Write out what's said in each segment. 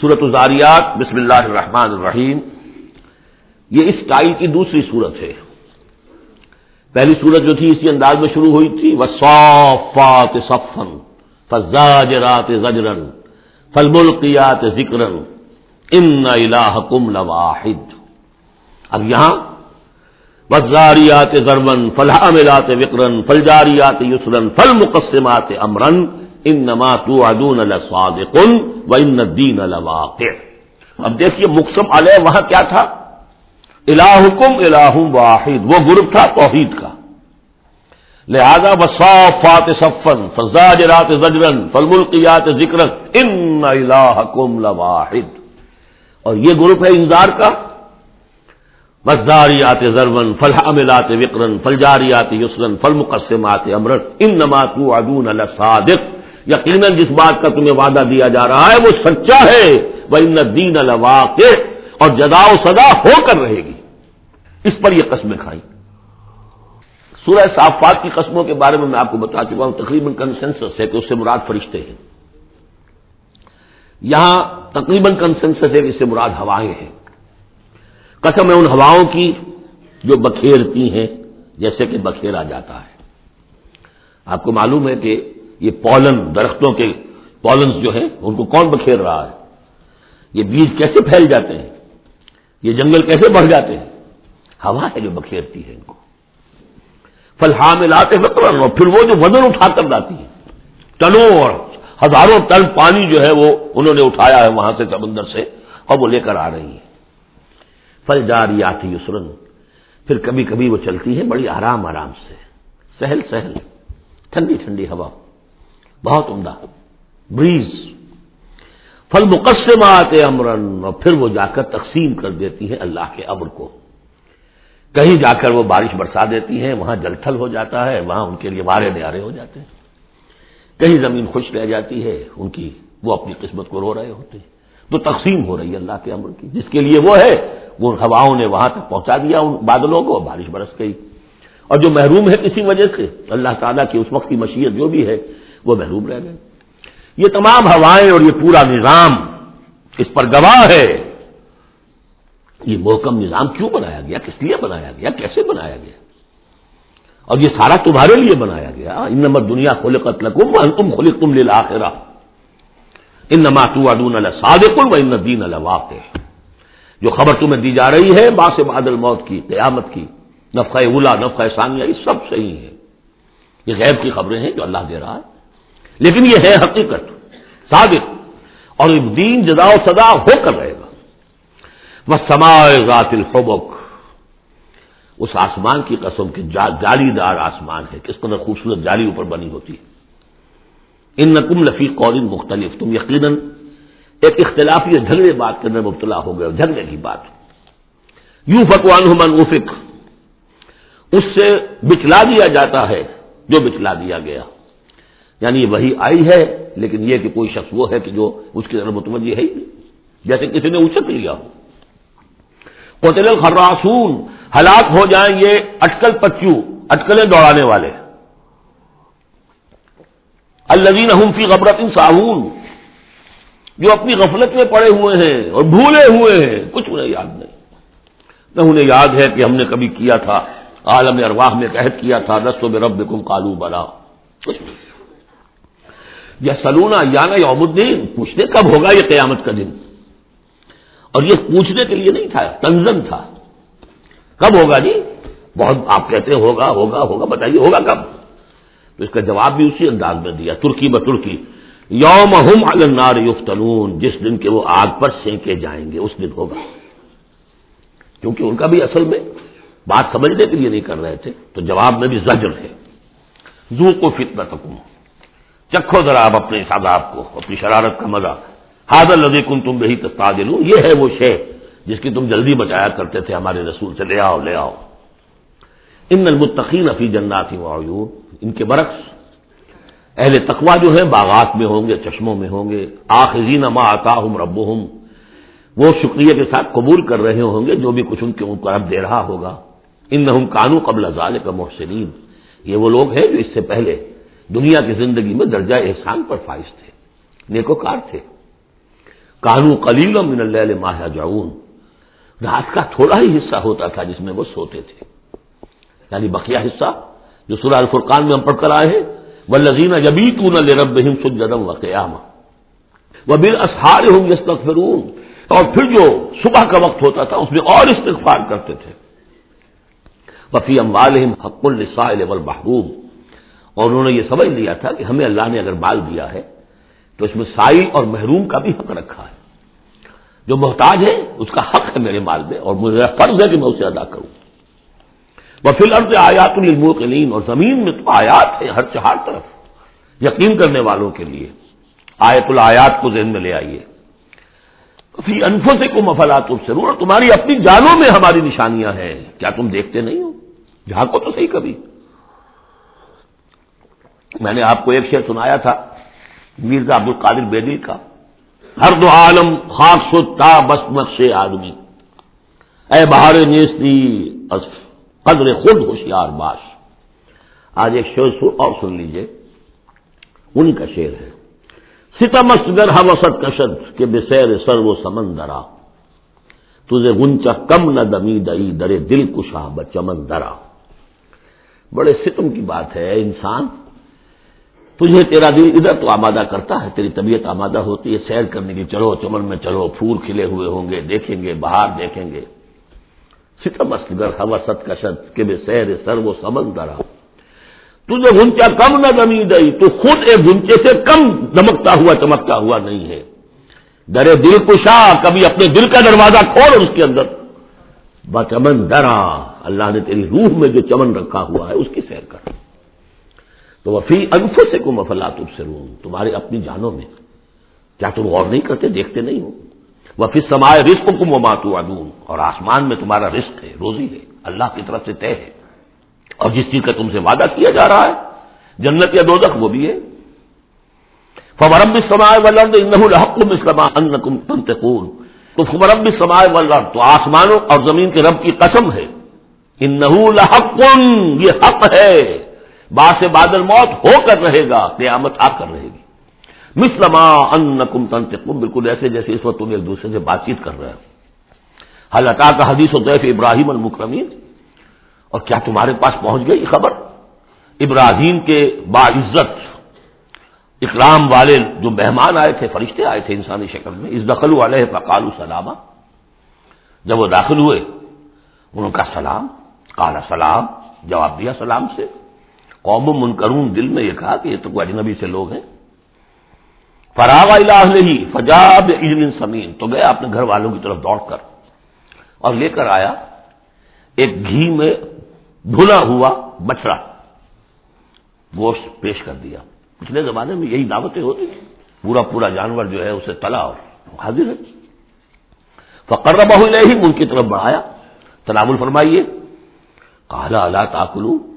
صورت الزاریات، بسم اللہ الرحمن الرحیم۔ یہ اس ٹائی کی دوسری صورت ہے۔ پہلی صورت جو تھی، اسی انداز میں شروع ہوئی تھی وہ صوفات صفن فزاجرات زجرن فل ملکیات ذکرن ان الحکم لواحد۔ اب یہاں وزاریات زرمن فلحاملات وکرن فلجاریات یسرن فل مقسمات امرن ان نما تو ادون الصادقن و ان الدین الواقع اب دیکھیے مقسم علیہ وہاں کیا تھا؟ الہکم الہ واحد، وہ گروپ تھا توحید کا۔ لہذا وصافات صفن فزاجرات زجرن فالملقیات ذکرن ان الہکم لواحد۔ اور یہ گروپ ہے انذار کا۔ وزاریات زرون فلحملات وکرن فلجاریات یسرن فل مقسمات امرن ان نماتو ادون الصادق یقیناً جس بات کا تمہیں وعدہ دیا جا رہا ہے وہ سچا ہے وہ دین الواقع اور جدا و سدا ہو کر رہے گی۔ اس پر یہ قسمیں کھائیں سورہ صافات کی قسموں کے بارے میں میں آپ کو بتا چکا ہوں، تقریباً کنسنسس ہے کہ اس سے مراد فرشتے ہیں۔ یہاں تقریباً کنسنسس ہے کہ اس سے مراد ہوائیں ہیں۔ قسم ہے ان ہواؤں کی جو بکھیرتی ہیں، جیسے کہ بکھیرا جاتا ہے۔ آپ کو معلوم ہے کہ یہ پولن درختوں کے پولنس جو ہیں، ان کو کون بکھیر رہا ہے؟ یہ بیج کیسے پھیل جاتے ہیں؟ یہ جنگل کیسے بڑھ جاتے ہیں؟ ہوا ہے جو بکھیرتی ہے ان کو۔ فل لاتے وقت پھر وہ جو وزن اٹھا کر لاتی ہے ٹنوں اور ہزاروں ٹن پانی جو ہے وہ انہوں نے اٹھایا ہے وہاں سے سمندر سے، اور وہ لے کر آ رہی ہے فل جاری آتی یسرن، پھر کبھی کبھی وہ چلتی ہے بڑی آرام آرام سے۔ سہل سہل، ٹھنڈی ٹھنڈی ہوا۔ بہت عمدہ۔ بریز۔ پھل مقصمات امرن، اور پھر وہ جا کر تقسیم کر دیتی ہے اللہ کے امر کو۔ کہیں جا کر وہ بارش برسا دیتی ہیں، وہاں جل تھل ہو جاتا ہے، وہاں ان کے لیے مارے نیارے ہو جاتے ہیں۔ کہیں زمین خوش رہ جاتی ہے، ان کی وہ اپنی قسمت کو رو رہے ہوتے ہیں۔ تو تقسیم ہو رہی ہے اللہ کے امر کی۔ جس کے لیے وہ ہے، وہ ہواؤں نے وہاں تک پہنچا دیا ان بادلوں کو، بارش برس گئی۔ اور جو محروم ہے کسی وجہ سے، اللہ تعالیٰ کی اس وقت کی مشیت جو بھی ہے وہ محروم رہ گئے۔ یہ تمام ہوائیں اور یہ پورا نظام اس پر گواہ ہے۔ یہ محکم نظام کیوں بنایا گیا؟ کس لیے بنایا گیا؟ کیسے بنایا گیا؟ اور یہ سارا تمہارے لیے بنایا گیا۔ ان نمبر دنیا کھولے قتل تم کھولے تم لے ان نما تو ادون و ان دین الواق جو خبر تمہیں دی جا رہی ہے باس بادل موت کی، قیامت کی نفقہ اولا نفقہ ثانیہ، یہ سب صحیح ہے یہ غیب کی خبریں ہیں جو اللہ دے رہا ہے۔ لیکن یہ ہے حقیقت، ثابت، اور دین جدا و سدا ہو کر رہے گا۔ وہ سمائے ذات الحبک اس آسمان کی قسم کے جالی دار آسمان ہے، کس قدر خوبصورت جالی اوپر بنی ہوتی ہے۔ ان نقم لفی قورن مختلف۔ تم یقیناً ایک اختلافی جھگڑے بات کے اندر مبتلا ہو گئے جھگڑے کی بات۔ یوں فکوان افق اس سے بچلا دیا جاتا ہے جو بچلا دیا گیا۔ یعنی وہی آئی ہے، لیکن یہ کہ کوئی شخص وہ ہے کہ جو اس کی طرف متوجہ ہے ہی نہیں۔ جیسے کسی نے اچک لیا ہو۔ قتل الخراسون، ہلاک ہو جائیں یہ اٹکل پچو اٹکلیں دوڑانے والے۔ الزین فی غبرت صاحون جو اپنی غفلت میں پڑے ہوئے ہیں اور بھولے ہوئے ہیں، کچھ انہیں یاد نہیں۔ نہ انہیں یاد ہے کہ ہم نے کبھی کیا تھا، عالم ارواح میں قحط کیا تھا دستوں میں رب کم کالو بنا کچھ نہیں۔ یا سلونا یا نا یوم الدین؟ پوچھنے کب ہوگا یہ قیامت کا دن؟ اور یہ پوچھنے کے لیے نہیں تھا تنزن تھا۔ کب ہوگا جی؟ بہت آپ کہتے ہیں ہوگا ہوگا ہوگا، بتائیے ہوگا کب؟ تو اس کا جواب بھی اسی انداز میں دیا، ترکی ب ترکی۔ یوم ہم النار یفتنون، جس دن کے وہ آگ پر سینکے جائیں گے، اس دن ہوگا۔ کیونکہ ان کا بھی اصل میں بات سمجھنے کے لیے نہیں کر رہے تھے، تو جواب میں بھی زجر ہے۔ زو کو فتنا تکوں چکھو ذرا آپ اپنے ساداب کو، اپنی شرارت کا مزہ۔ حاضر لذی کن تم بہی تستا دلوں یہ ہے وہ شے جس کی تم جلدی بچایا کرتے تھے ہمارے رسول سے، لے آؤ لے آؤ۔ ان المتقین افی جنات وعیون ان کے برعکس، اہل تقوا جو ہیں، باغات میں ہوں گے، چشموں میں ہوں گے۔ آخرین ما آتا ہوں رب وہ شکریہ کے ساتھ قبول کر رہے ہوں گے، جو بھی کچھ ان کے ان کو رب دے رہا ہوگا۔ ان نہ کانو قبل ازال کا محسنین۔ یہ وہ لوگ ہیں جو اس سے پہلے دنیا کی زندگی میں درجہ احسان پر فائز تھے، نیکوکار تھے۔ کانو کلیل من اللہ ماہ جاؤن رات کا تھوڑا ہی حصہ ہوتا تھا جس میں وہ سوتے تھے۔ یعنی بقیہ حصہ جو سورہ الفرقان میں ہم پڑھ کر آئے ہیں وہ لذین جبی تو نہ لے رب سجدم و قیام وہ بال اسہار ہوں اور پھر جو صبح کا وقت ہوتا تھا، اس میں اور استغفار کرتے تھے۔ وفی اموال حق السائل والمحبوب اور انہوں نے یہ سمجھ لیا تھا کہ ہمیں اللہ نے اگر مال دیا ہے تو اس میں سائل اور محروم کا بھی حق رکھا ہے۔ جو محتاج ہے، اس کا حق ہے میرے مال میں اور مجھے فرض ہے کہ میں اسے ادا کروں۔ وہ فی الحال آیات الموقلین اور زمین میں تو آیات ہے ہر چہار طرف، یقین کرنے والوں کے لیے۔ آیت الآیات کو ذہن میں لے آئیے۔ فی انفوں سے کو مفلات ضرور تمہاری اپنی جانوں میں ہماری نشانیاں ہیں۔ کیا تم دیکھتے نہیں ہو؟ جہاں کو تو صحیح کبھی۔ میں نے آپ کو ایک شعر سنایا تھا، مرزا عبد القادر بیدی کا۔ ہر دو عالم خاص ستا بس نقش آدمی۔ اے بہار نیستی قدر خود ہوشیار باش۔ آج ایک شعر اور سن لیجیے۔ ان کا شعر ہے۔ ستمست گر حوست کشد کے بسیر سر و سمندرا تجھے گنچا کم نہ دمی دئی درے دل کشا بچمن درا۔ بڑے ستم کی بات ہے انسان تجھے تیرا دل ادھر تو آمادہ کرتا ہے، تیری طبیعت آمادہ ہوتی ہے، سیر کرنے کی چلو چمن میں چلو پھول کھلے ہوئے ہوں گے، دیکھیں گے باہر دیکھیں گے۔ ستم گر حوست کشد کے بے سیر سر و سمندرا تجھے گنچا کم نہ دمی دئی، تو خود ایک گنچے سے کم دمکتا ہوا، چمکتا ہوا نہیں ہے۔ درے دل کشا، کبھی اپنے دل کا دروازہ کھول اس کے اندر۔ چمن درا، اللہ نے تیری روح میں جو چمن رکھا ہوا ہے، اس کی سیر کر۔ تو وفی انفوں سے کو مفلات سے روم تمہارے اپنی جانوں میں۔ کیا تم غور نہیں کرتے؟ دیکھتے نہیں ہو۔ وفی سمائے رسک کو مماتو اور آسمان میں تمہارا رسک ہے، روزی ہے، اللہ کی طرف سے طے ہے۔ اور جس چیز کا تم سے وعدہ کیا جا رہا ہے، جنت یا دوزخ، وہ بھی ہے۔ فورم بھی سمائے ولرد الحق اسلم ان تو فورم بھی سمائے ولرد تو آسمانوں اور زمین کے رب کی قسم ہے۔ ان الحق یہ حق ہے۔ باس بادل موت ہو کر رہے گا، قیامت آ کر رہے گی۔ مسلما ان کم تنتقم بالکل ایسے جیسے اس وقت تم ایک دوسرے سے بات چیت کر رہے ہو۔ حلتا کا حدیث و طیف ابراہیم المکرمین؟ اور کیا تمہارے پاس پہنچ گئی خبر؟ ابراہیم کے باعزت اکرام والے جو مہمان آئے تھے، فرشتے آئے تھے انسانی شکل میں اس دخل والے فقال سلامہ جب وہ داخل ہوئے ان کا سلام۔ کالا سلام۔ جواب دیا، سلام سے۔ قوم منکرون دل میں یہ کہا کہ یہ تو کوئی اجنبی سے لوگ ہیں۔ فراغ الہ فجاب اجن سمین۔ تو گیا اپنے گھر والوں کی طرف دوڑ کر۔ اور لے کر آیا۔ ایک گھی میں بھنا ہوا بچڑا۔ گوشت پیش کر دیا۔ پچھلے زمانے میں یہی دعوتیں ہوتی پورا پورا جانور جو ہے اسے تلا اور حاضر ہے۔ فقر بہو ہی ان کی طرف بڑھایا۔ تناب فرمائیے۔ کالا اللہ تاکلو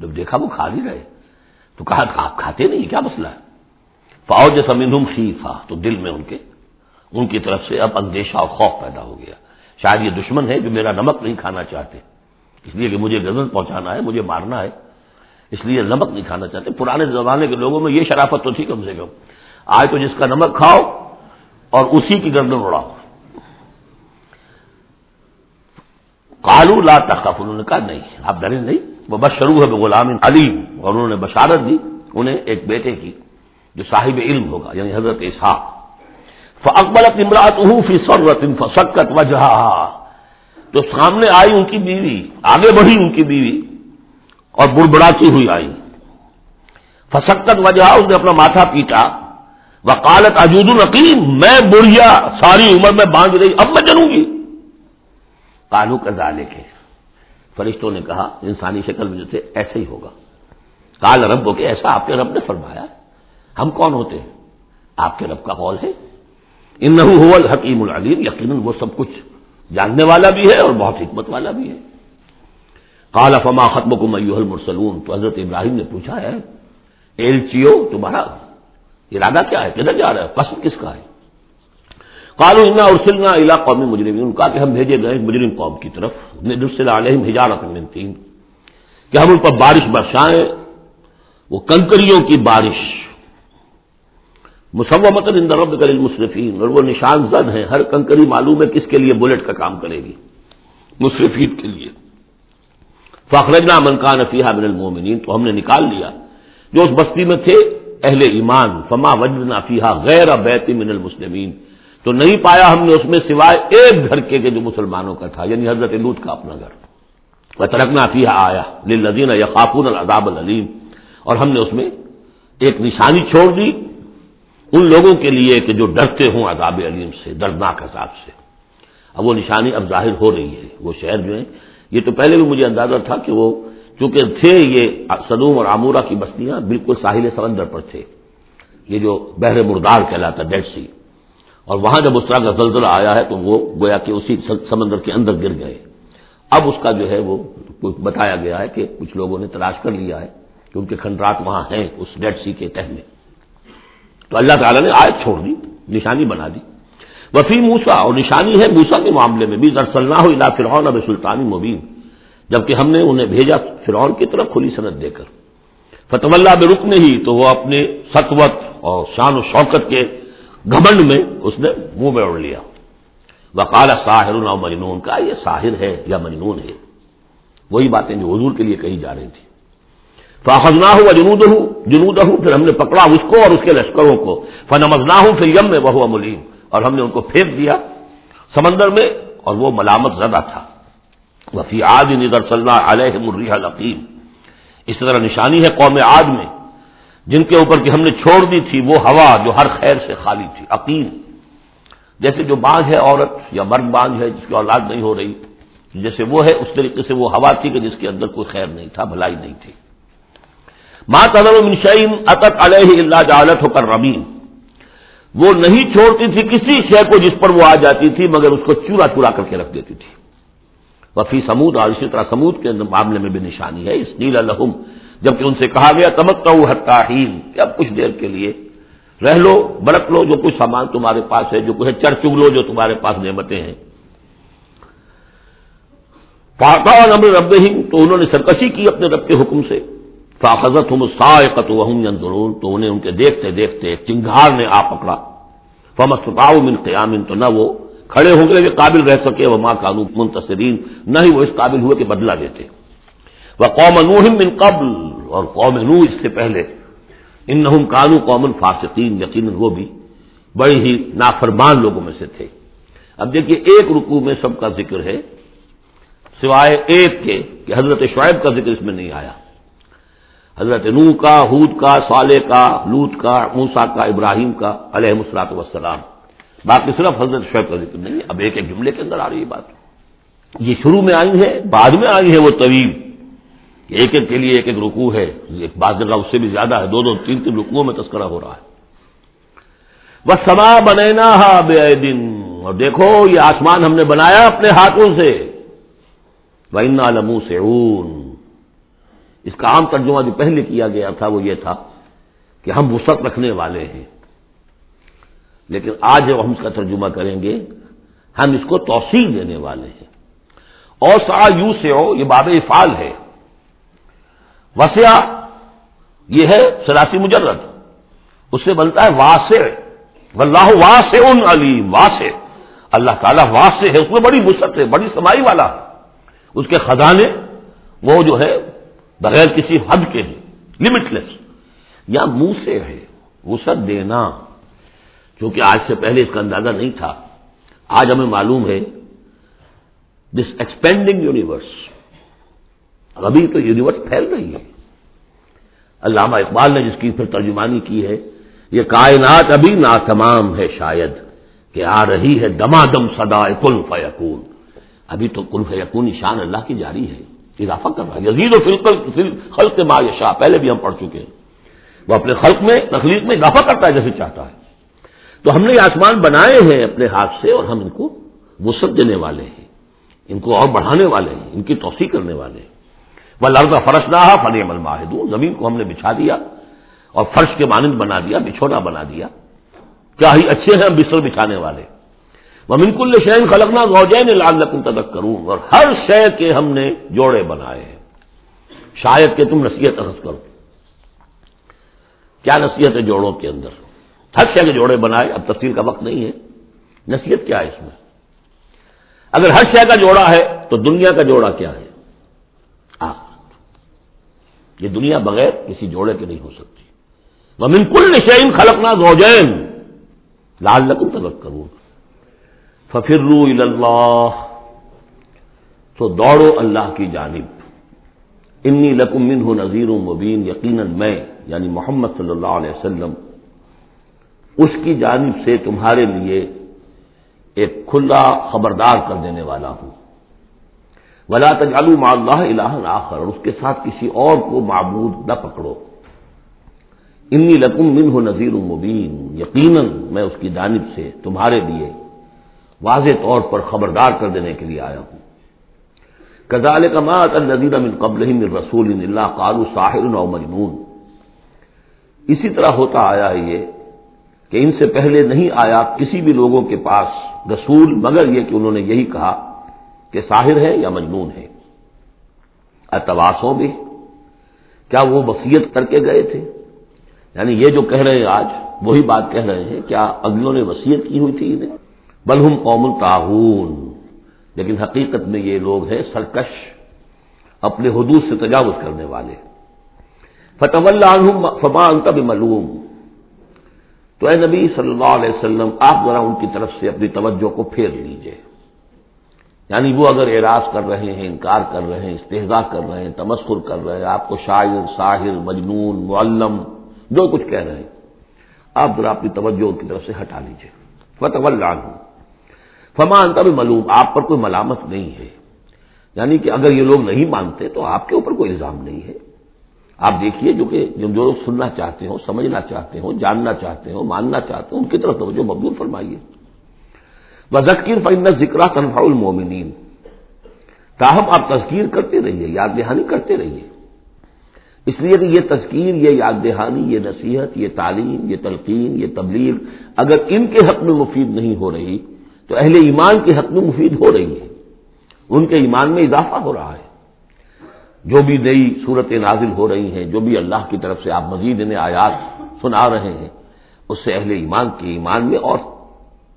جب دیکھا وہ کھا نہیں رہے تو کہا آپ کھاتے نہیں، کیا مسئلہ ہے؟ فوج سمین خیفا تو دل میں ان کے، ان کی طرف سے اب اندیشہ اور خوف پیدا ہو گیا۔ شاید یہ دشمن ہے جو میرا نمک نہیں کھانا چاہتے۔ اس لیے کہ مجھے غزل پہنچانا ہے، مجھے مارنا ہے۔ اس لیے نمک نہیں کھانا چاہتے۔ پرانے زمانے کے لوگوں میں یہ شرافت تو تھی کم سے کم۔ آج تو جس کا نمک کھاؤ اور اسی کی گردن اڑاؤ۔ کالو لا تخف، انہوں نے کہا نہیں، آپ ڈرے نہیں۔ وہ بس شروع ہے غلام علیم۔ اور انہوں نے بشارت دی، انہیں ایک بیٹے کی، جو صاحب علم ہوگا یعنی حضرت اسحاق۔ اکبر امراط فی سرت فسکت وجہ تو سامنے آئی ان کی بیوی، آگے بڑھی ان کی بیوی، اور بڑبڑاتی ہوئی آئی۔ فسکت وجہ اس نے اپنا ماتھا پیٹا۔ وکالت اجود القیم میں بڑھیا، ساری عمر میں باندھ رہی، اب میں چلوں گی۔ کالو کا ڈالے کے فرشتوں نے کہا، انسانی شکل میں جو تھے ایسے ہی ہوگا۔ کال رب ہو کے ایسا آپ کے رب نے فرمایا ہم کون ہوتے ہیں؟ آپ کے رب کا قول ہے۔ ان حکیم العلیم، یقیناً وہ سب کچھ جاننے والا بھی ہے اور بہت حکمت والا بھی ہے۔ کالا فما ختم کو میوہ المرسلون؟ تو حضرت ابراہیم نے پوچھا ہے، ایل چیو، تمہارا ارادہ کیا ہے؟ کدھر جا رہا ہے؟ قسم کس کا ہے؟ کالو انا ارسلنا الا قومی مجرم کہا کہ ہم بھیجے گئے مجرم قوم کی طرف. علیہم ہجارت من تین کہ ہم ان پر بارش برسائیں. وہ کنکریوں کی بارش. مسومت ان رب مصرفین اور وہ نشان زد ہیں. ہر کنکری معلوم ہے کس کے لیے بلٹ کا کام کرے گی. مصرفین کے لیے. فخرجنا منکان فیحہ من المومنین تو ہم نے نکال لیا. جو اس بستی میں تھے، اہل ایمان. فما وجدنا فیحا غیر بیت من المسلمین. تو نہیں پایا ہم نے اس میں سوائے ایک گھر کے جو مسلمانوں کا تھا یعنی حضرت لوت کا اپنا گھر۔ وہ ترکنا فیحا آیا لدین یا خاکون العذاب العلیم اور ہم نے اس میں ایک نشانی چھوڑ دی ان لوگوں کے لیے کہ جو ڈرتے ہوں عذاب علیم سے، دردناک حساب سے۔ اب وہ نشانی اب ظاہر ہو رہی ہے، وہ شہر جو ہے۔ یہ تو پہلے بھی مجھے اندازہ تھا کہ وہ چونکہ تھے یہ صدوم اور آمورا کی بستیاں بالکل ساحل سمندر پر تھے۔ یہ جو بحر مردار کہلاتا، ڈیڈ سی۔ اور وہاں جب اس طرح کا زلزلہ آیا ہے تو وہ گویا کہ اسی سمندر کے اندر گر گئے۔ اب اس کا جو ہے وہ بتایا گیا ہے کہ کچھ لوگوں نے تلاش کر لیا ہے کہ ان کے کھنڈرات وہاں ہیں اس ڈیڈ سی کے تہ میں۔ تو اللہ تعالیٰ نے آیت چھوڑ دی، نشانی بنا دی۔ وفی موسا اور نشانی ہے موسا کے معاملے میں بھی۔ درسلنا ہو علا فرعون اب سلطانی مبین، جبکہ ہم نے انہیں بھیجا فرعون کی طرف کھلی صنعت دے کر۔ فتح اللہ بے رکنے ہی، تو وہ اپنے سطوت اور شان و شوکت کے گھمنڈ میں اس نے منہ میں اڑ لیا۔ وقال ساحر مجنون کا یہ ساحر ہے یا مجنون ہے؟ وہی باتیں جو حضور کے لیے کہی جا رہی تھی فاخذنا ہوں جنود ہوں جنود ہوں پھر ہم نے پکڑا اس کو اور اس کے لشکروں کو۔ فنمزنا ہوں پھر یم میں وہ ملیم، اور ہم نے ان کو پھینک دیا سمندر میں، اور وہ ملامت زدہ تھا۔ وفی آج ندر صلی اللہ علیہ مرریح العقیم۔ اس طرح نشانی ہے قوم آج میں۔ جن کے اوپر کہ ہم نے چھوڑ دی تھی وہ ہوا جو ہر خیر سے خالی تھی، عقیم۔ جیسے جو بانج ہے عورت یا مرد بانج ہے جس کی اولاد نہیں ہو رہی، جیسے وہ ہے، اس طریقے سے وہ ہوا تھی کہ جس کے اندر کوئی خیر نہیں تھا، بھلائی نہیں تھی۔ ماں تدر منشین اطت علیہ اللہ جالت ہو کر ربین وہ نہیں چھوڑتی تھی کسی شے کو جس پر وہ آ جاتی تھی، مگر اس کو چورا چورا کر کے رکھ دیتی تھی۔ وفی سمود اور اسی طرح سمود کے معاملے میں بھی نشانی ہے۔ اس نیل الحم جبکہ ان سے کہا گیا تمکتا ہوں حتاہین کہ اب کچھ دیر کے لیے رہ لو، برت لو جو کچھ سامان تمہارے پاس ہے، جو کچھ چر چگ لو جو تمہارے پاس نعمتیں ہیں۔ فاقا اور امر رب ہی تو انہوں نے سرکشی کی اپنے رب کے حکم سے۔ فاخذت ہوں سائقت وہم ضرور تو انہیں ان کے دیکھتے دیکھتے چنگار نے آ پکڑا۔ فمستاؤ من قیام تو نہ وہ کھڑے ہوں گے کہ قابل رہ سکے وہ ماں قانون منتصرین نہ ہی وہ اس قابل ہوئے کہ بدلہ دیتے۔ وہ قوم نوہم من قبل اور قوم نو اس سے پہلے۔ ان نہ قانو قومن فاسقین، یقیناً وہ بھی بڑی ہی نافرمان لوگوں میں سے تھے۔ اب دیکھیے، ایک رکوع میں سب کا ذکر ہے، سوائے ایک کے کہ حضرت شعیب کا ذکر اس میں نہیں آیا۔ حضرت نو کا حود کا، صالح کا لوت کا موسا کا، ابراہیم کا علیہ مسلاط وسلام باقی صرف حضرت شعیب کا ذکر نہیں، اب ایک ایک جملے کے اندر آ رہی ہے بات۔ یہ شروع میں آئی ہے، بعد میں آئی ہے وہ طویل۔ ایک ایک کے لیے ایک ایک رکوع ہے، ایک بات جگہ اس سے بھی زیادہ ہے، دو دو، تین تین رکوعوں میں تذکرہ ہو رہا ہے۔ وہ سما بنینا بے دن اور دیکھو، یہ آسمان ہم نے بنایا اپنے ہاتھوں سے۔ وینا لمو سے اون اس کا عام ترجمہ جو پہلے کیا گیا تھا وہ یہ تھا کہ ہم وسعت رکھنے والے ہیں۔ لیکن آج جب ہم اس کا ترجمہ کریں گے، ہم اس کو توسیع دینے والے ہیں۔ اور سا یو سے ہو یہ باب افعال ہے۔ وسیا یہ ہے سلاسی مجرد۔ اس سے بنتا ہے واسع۔ واللہ واسع علیم، واسع۔ اللہ تعالیٰ واسع ہے، اس میں بڑی وسعت ہے، بڑی سمائی والا ہے۔ اس کے خزانے، وہ جو ہے، بغیر کسی حد کے بھی لمٹ لیس یا منہ سے ہے، وسعت دینا۔ کیونکہ آج سے پہلے اس کا اندازہ نہیں تھا۔ آج ہمیں معلوم ہے دس ایکسپینڈنگ یونیورس ابھی تو یونیورس پھیل رہی ہے۔ علامہ اقبال نے جس کی پھر ترجمانی کی ہے، یہ کائنات ابھی نا تمام ہے شاید، کہ آ رہی ہے دما دم سدا کل فیقون ابھی تو کل فیقون شان اللہ کی جاری ہے، اضافہ کر رہا ہے۔ یزید و فلقل خلق ما شاہ پہلے بھی ہم پڑھ چکے ہیں۔ وہ اپنے خلق میں، تخلیق میں اضافہ کرتا ہے جیسے چاہتا ہے۔ تو ہم نے یہ آسمان بنائے ہیں اپنے ہاتھ سے اور ہم ان کو وسط دینے والے ہیں۔ ان کو اور بڑھانے والے ہیں، ان کی توسیع کرنے والے ہیں۔ وہ لرز فرش نہ فن عمل ماہد زمین کو ہم نے بچھا دیا اور فرش کے مانند بنا دیا، بچھونا بنا دیا۔ کیا ہی اچھے ہیں ہم بستر بچھانے والے۔ وہ بالکل شہن خلقنا غوجین لال لکم تدک کروں اور ہر شے کے ہم نے جوڑے بنائے ہیں۔ شاید کہ تم نصیحت اخذ کرو۔ کیا نصیحت ہے جوڑوں کے اندر؟ ہر شے کے جوڑے بنائے، اب تفصیل کا وقت نہیں ہے۔ نصیحت کیا ہے اس میں؟ اگر ہر شے کا جوڑا ہے تو دنیا کا جوڑا کیا ہے؟ یہ دنیا بغیر کسی جوڑے کے نہیں ہو سکتی۔ وہ بالکل نشین خلقنا زوجین لال لکم تلک کروں ففر اللہ تو دوڑو اللہ کی جانب۔ انی لکم من ہوں نذیر مبین یقیناً میں یعنی محمد صلی اللہ علیہ وسلم، اس کی جانب سے تمہارے لیے ایک کھلا خبردار کر دینے والا ہوں۔ ولا تجالو مع اللہ الہ آخر اور اس کے ساتھ کسی اور کو معبود نہ پکڑو۔ انی لکم من ہو نذیر مبین یقیناً میں اس کی جانب سے تمہارے لیے واضح طور پر خبردار کر دینے کے لیے آیا ہوں۔ کزال کمات النزیر من قبل من رسول اللہ قالو ساحر و مجنون۔ اسی طرح ہوتا آیا ہے یہ کہ ان سے پہلے نہیں آیا کسی بھی لوگوں کے پاس رسول، مگر یہ کہ انہوں نے یہی کہا کہ ساحر ہے یا مجنون ہے۔ اتواسوں بھی کیا وہ وسیعت کر کے گئے تھے؟ یعنی یہ جو کہہ رہے ہیں آج، وہی بات کہہ رہے ہیں، کیا اگلوں نے وسیعت کی ہوئی تھی انہیں؟ بلہم قوم الطاحون لیکن حقیقت میں یہ لوگ ہیں سرکش، اپنے حدود سے تجاوز کرنے والے۔ فتح اللہ فما انتب معلوم تو اے نبی صلی اللہ علیہ وسلم، آپ ذرا ان کی طرف سے اپنی توجہ کو پھیر لیجیے۔ یعنی وہ اگر اعراض کر رہے ہیں، انکار کر رہے ہیں استحضا کر رہے ہیں تمسکر کر رہے ہیں، آپ کو شاعر، ساحر، مجنون، معلم، جو کچھ کہہ رہے ہیں، آپ ذرا اپنی توجہ کی طرف سے ہٹا لیجیے۔ فتح اللہ فما انتب معلوم آپ پر کوئی ملامت نہیں ہے۔ یعنی کہ اگر یہ لوگ نہیں مانتے تو آپ کے اوپر کوئی الزام نہیں ہے۔ آپ دیکھیے جو کہ جو لوگ سننا چاہتے ہو سمجھنا چاہتے ہو جاننا چاہتے ہو ماننا چاہتے ہو ان کی طرف توجہ مبدول فرمائیے۔ ذکیر فن ذکر تنفع المومنین تاہم آپ تذکیر کرتے رہیے یاد دہانی کرتے رہیے۔ اس لیے کہ یہ تذکیر، یہ یاد دہانی یہ نصیحت، یہ تعلیم، یہ تلقین، یہ تبلیغ اگر ان کے حق میں مفید نہیں ہو رہی، تو اہل ایمان کے حق میں مفید ہو رہی ہے۔ ان کے ایمان میں اضافہ ہو رہا ہے۔ جو بھی نئی صورتیں نازل ہو رہی ہیں، جو بھی اللہ کی طرف سے آپ مزید انہیں آیات سنا رہے ہیں، اس سے اہل ایمان کے ایمان میں اور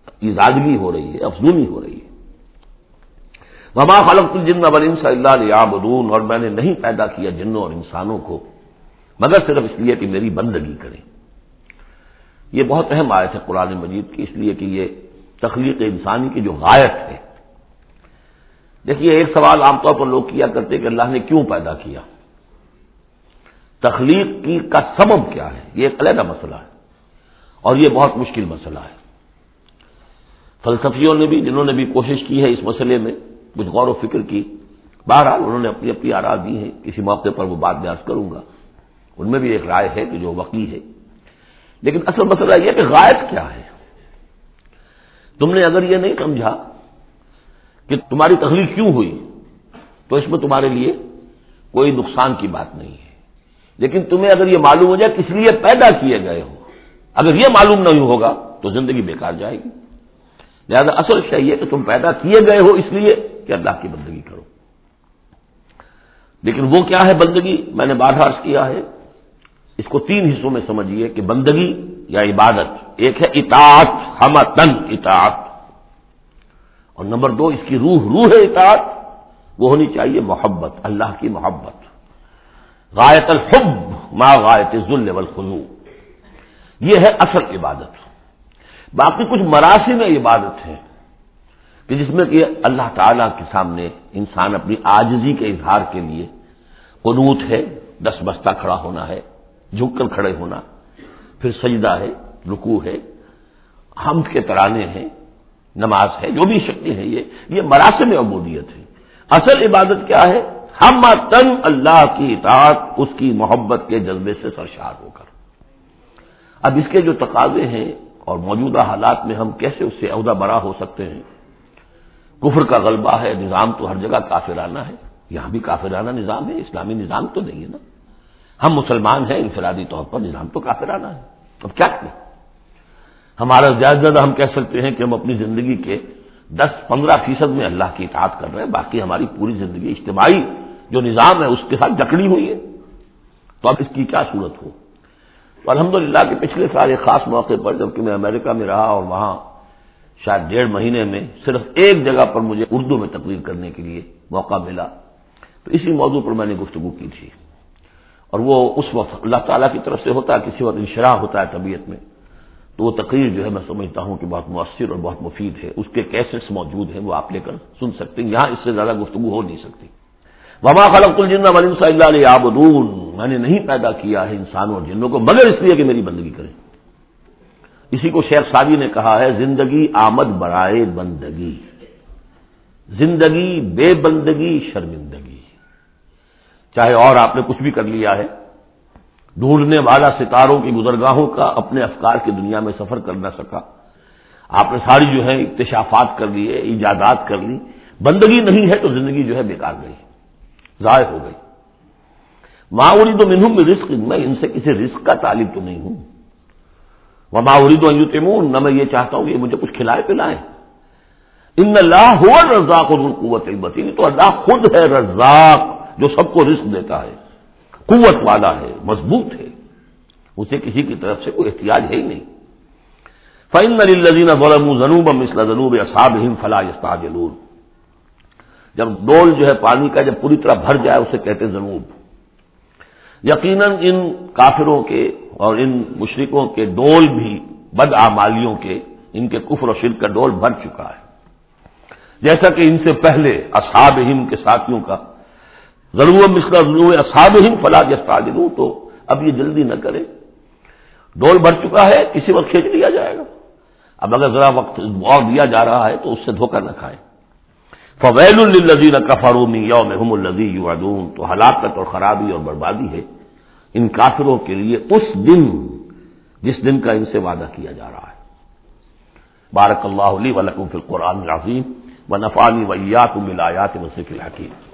ایزادگی ہو رہی ہے، افزونی ہو رہی ہے۔ وما خلق الجن ابل صلی اللہ علیہ اور میں نے نہیں پیدا کیا جنوں اور انسانوں کو، مگر صرف اس لیے کہ میری بندگی کریں۔ یہ بہت اہم آیت ہے قرآن مجید کی، اس لیے کہ یہ تخلیق انسانی کی جو غائط ہے۔ دیکھیے، ایک سوال عام طور پر لوگ کیا کرتے کہ اللہ نے کیوں پیدا کیا؟ تخلیق کی کا سبب کیا ہے؟ یہ ایک علیحدہ مسئلہ ہے اور یہ بہت مشکل مسئلہ ہے۔ فلسفیوں نے بھی جنہوں نے بھی کوشش کی ہے اس مسئلے میں کچھ غور و فکر کی۔ بہرحال انہوں نے اپنی اپنی آرا دی ہیں۔ کسی موقع پر وہ بات بیاض کروں گا۔ ان میں بھی ایک رائے ہے کہ جو وقی ہے۔ لیکن اصل مسئلہ یہ کہ غائب کیا ہے۔ تم نے اگر یہ نہیں سمجھا کہ تمہاری تخلیق کیوں ہوئی، تو اس میں تمہارے لیے کوئی نقصان کی بات نہیں ہے۔ لیکن تمہیں اگر یہ معلوم ہو جائے کس لیے پیدا کیے گئے ہو۔ اگر یہ معلوم نہیں ہوگا تو زندگی بیکار جائے گی۔ لہذا اصل چاہیے کہ تم پیدا کیے گئے ہو اس لیے کہ اللہ کی بندگی کرو۔ لیکن وہ کیا ہے بندگی؟ میں نے بار عرض کیا ہے۔ اس کو تین حصوں میں سمجھیے کہ بندگی یا عبادت، ایک ہے اطاعت ہم تن اطاعت۔ اور نمبر دو، اس کی روح روح اطاعت، وہ ہونی چاہیے محبت، اللہ کی محبت۔ غایت الحب ما غایت ذل والخضوع یہ ہے اصل عبادت۔ باقی کچھ مراسم عبادت ہے کہ جس میں کہ اللہ تعالی کے سامنے انسان اپنی آجزی کے اظہار کے لیے قنوت ہے، دس بستہ کھڑا ہونا ہے، جھک کر کھڑے ہونا، پھر سجدہ ہے رکو ہے، حمد کے ترانے ہیں، نماز ہے، جو بھی شکتی ہے یہ یہ مراسم عبودیت ہے اصل عبادت کیا ہے؟ ہم تن اللہ کی اطاعت، اس کی محبت کے جذبے سے سرشار ہو کر۔ اب اس کے جو تقاضے ہیں اور موجودہ حالات میں ہم کیسے اس سے عہدہ برا ہو سکتے ہیں؟ کفر کا غلبہ ہے، نظام تو ہر جگہ کافرانہ ہے۔ یہاں بھی کافرانہ نظام ہے، اسلامی نظام تو نہیں ہے نا۔ ہم مسلمان ہیں، انفرادی طور پر نظام تو کافرانہ ہے۔ اب کیا کریں؟ ہمارا زیادہ زیادہ ہم کہہ سکتے ہیں کہ ہم اپنی زندگی کے دس پندرہ فیصد میں اللہ کی اطاعت کر رہے ہیں، باقی ہماری پوری زندگی اجتماعی جو نظام ہے، اس کے ساتھ جکڑی ہوئی ہے۔ تو اب اس کی کیا صورت ہو؟ الحمد للہ کے پچھلے سال ایک خاص موقع پر جبکہ میں امریکہ میں رہا اور وہاں شاید ڈیڑھ مہینے میں صرف ایک جگہ پر مجھے اردو میں تقریر کرنے کے لیے موقع ملا، تو اسی موضوع پر میں نے گفتگو کی تھی۔ اور وہ اس وقت اللہ تعالیٰ کی طرف سے ہوتا ہے، کسی وقت انشراح ہوتا ہے طبیعت میں، تو وہ تقریر جو ہے میں سمجھتا ہوں کہ بہت مؤثر اور بہت مفید ہے۔ اس کے کیسٹس موجود ہیں، وہ آپ لے کر سن سکتے ہیں۔ یہاں اس سے زیادہ گفتگو ہو نہیں سکتی۔ وما خلق الجن ولیم صلی اللہ علیہ آبدون میں نے نہیں پیدا کیا ہے انسانوں اور جنوں کو، مگر اس لیے کہ میری بندگی کریں۔ اسی کو شیخ سادی نے کہا ہے، زندگی آمد برائے بندگی، زندگی بے بندگی شرمندگی۔ چاہے اور آپ نے کچھ بھی کر لیا ہے، ڈھونڈنے والا ستاروں کی گزرگاہوں کا، اپنے افکار کی دنیا میں سفر کر نہ سکا۔ آپ نے ساری جو ہے اکتشافات کر لیے، ایجادات کر لی۔ بندگی نہیں ہے تو زندگی جو ہے بیکار گئی ضائع ہو گئی۔ ماوری تو منہم میں رسک میں ان سے کسی رسک کا طالب تو نہیں ہوں۔ وہ ماوری تو تیمون نہ میں یہ چاہتا ہوں کہ مجھے کچھ کھلائے پلائے ان اللہ ہوا رزاق اور قوت المتی تو اللہ خود ہے رزاق جو سب کو رزق دیتا ہے۔ قوت والا ہے، مضبوط ہے۔ اسے کسی کی طرف سے کوئی احتیاط ہے ہی نہیں۔ فن الزین غلم جنوب مسل جنوب اصاب فلاح استاجلون جب ڈول جو ہے پانی کا جب پوری طرح بھر جائے، اسے کہتے جنوب یقیناً ان کافروں کے اور ان مشرقوں کے ڈول بھی، بد آمالیوں کے، ان کے کفر و شرک کا ڈول بھر چکا ہے۔ جیسا کہ ان سے پہلے اصحاب ہم کے ساتھیوں کا ضرور مسئلہ ضرور اصحاب ہم فلاح جستا تو اب یہ جلدی نہ کرے۔ ڈول بھر چکا ہے، کسی وقت کھینچ لیا جائے گا۔ اب اگر ذرا وقت اور دیا جا رہا ہے، تو اس سے دھوکہ نہ کھائیں فویل الزین کفرومی یوم الزی یو تو ہلاکت اور خرابی اور بربادی ہے ان کافروں کے لیے اس دن جس دن کا ان سے وعدہ کیا جا رہا ہے۔ بارک اللہ علی ولکم فی القرآن العظیم و نفانی ویات ملایات وسیق الحکیم۔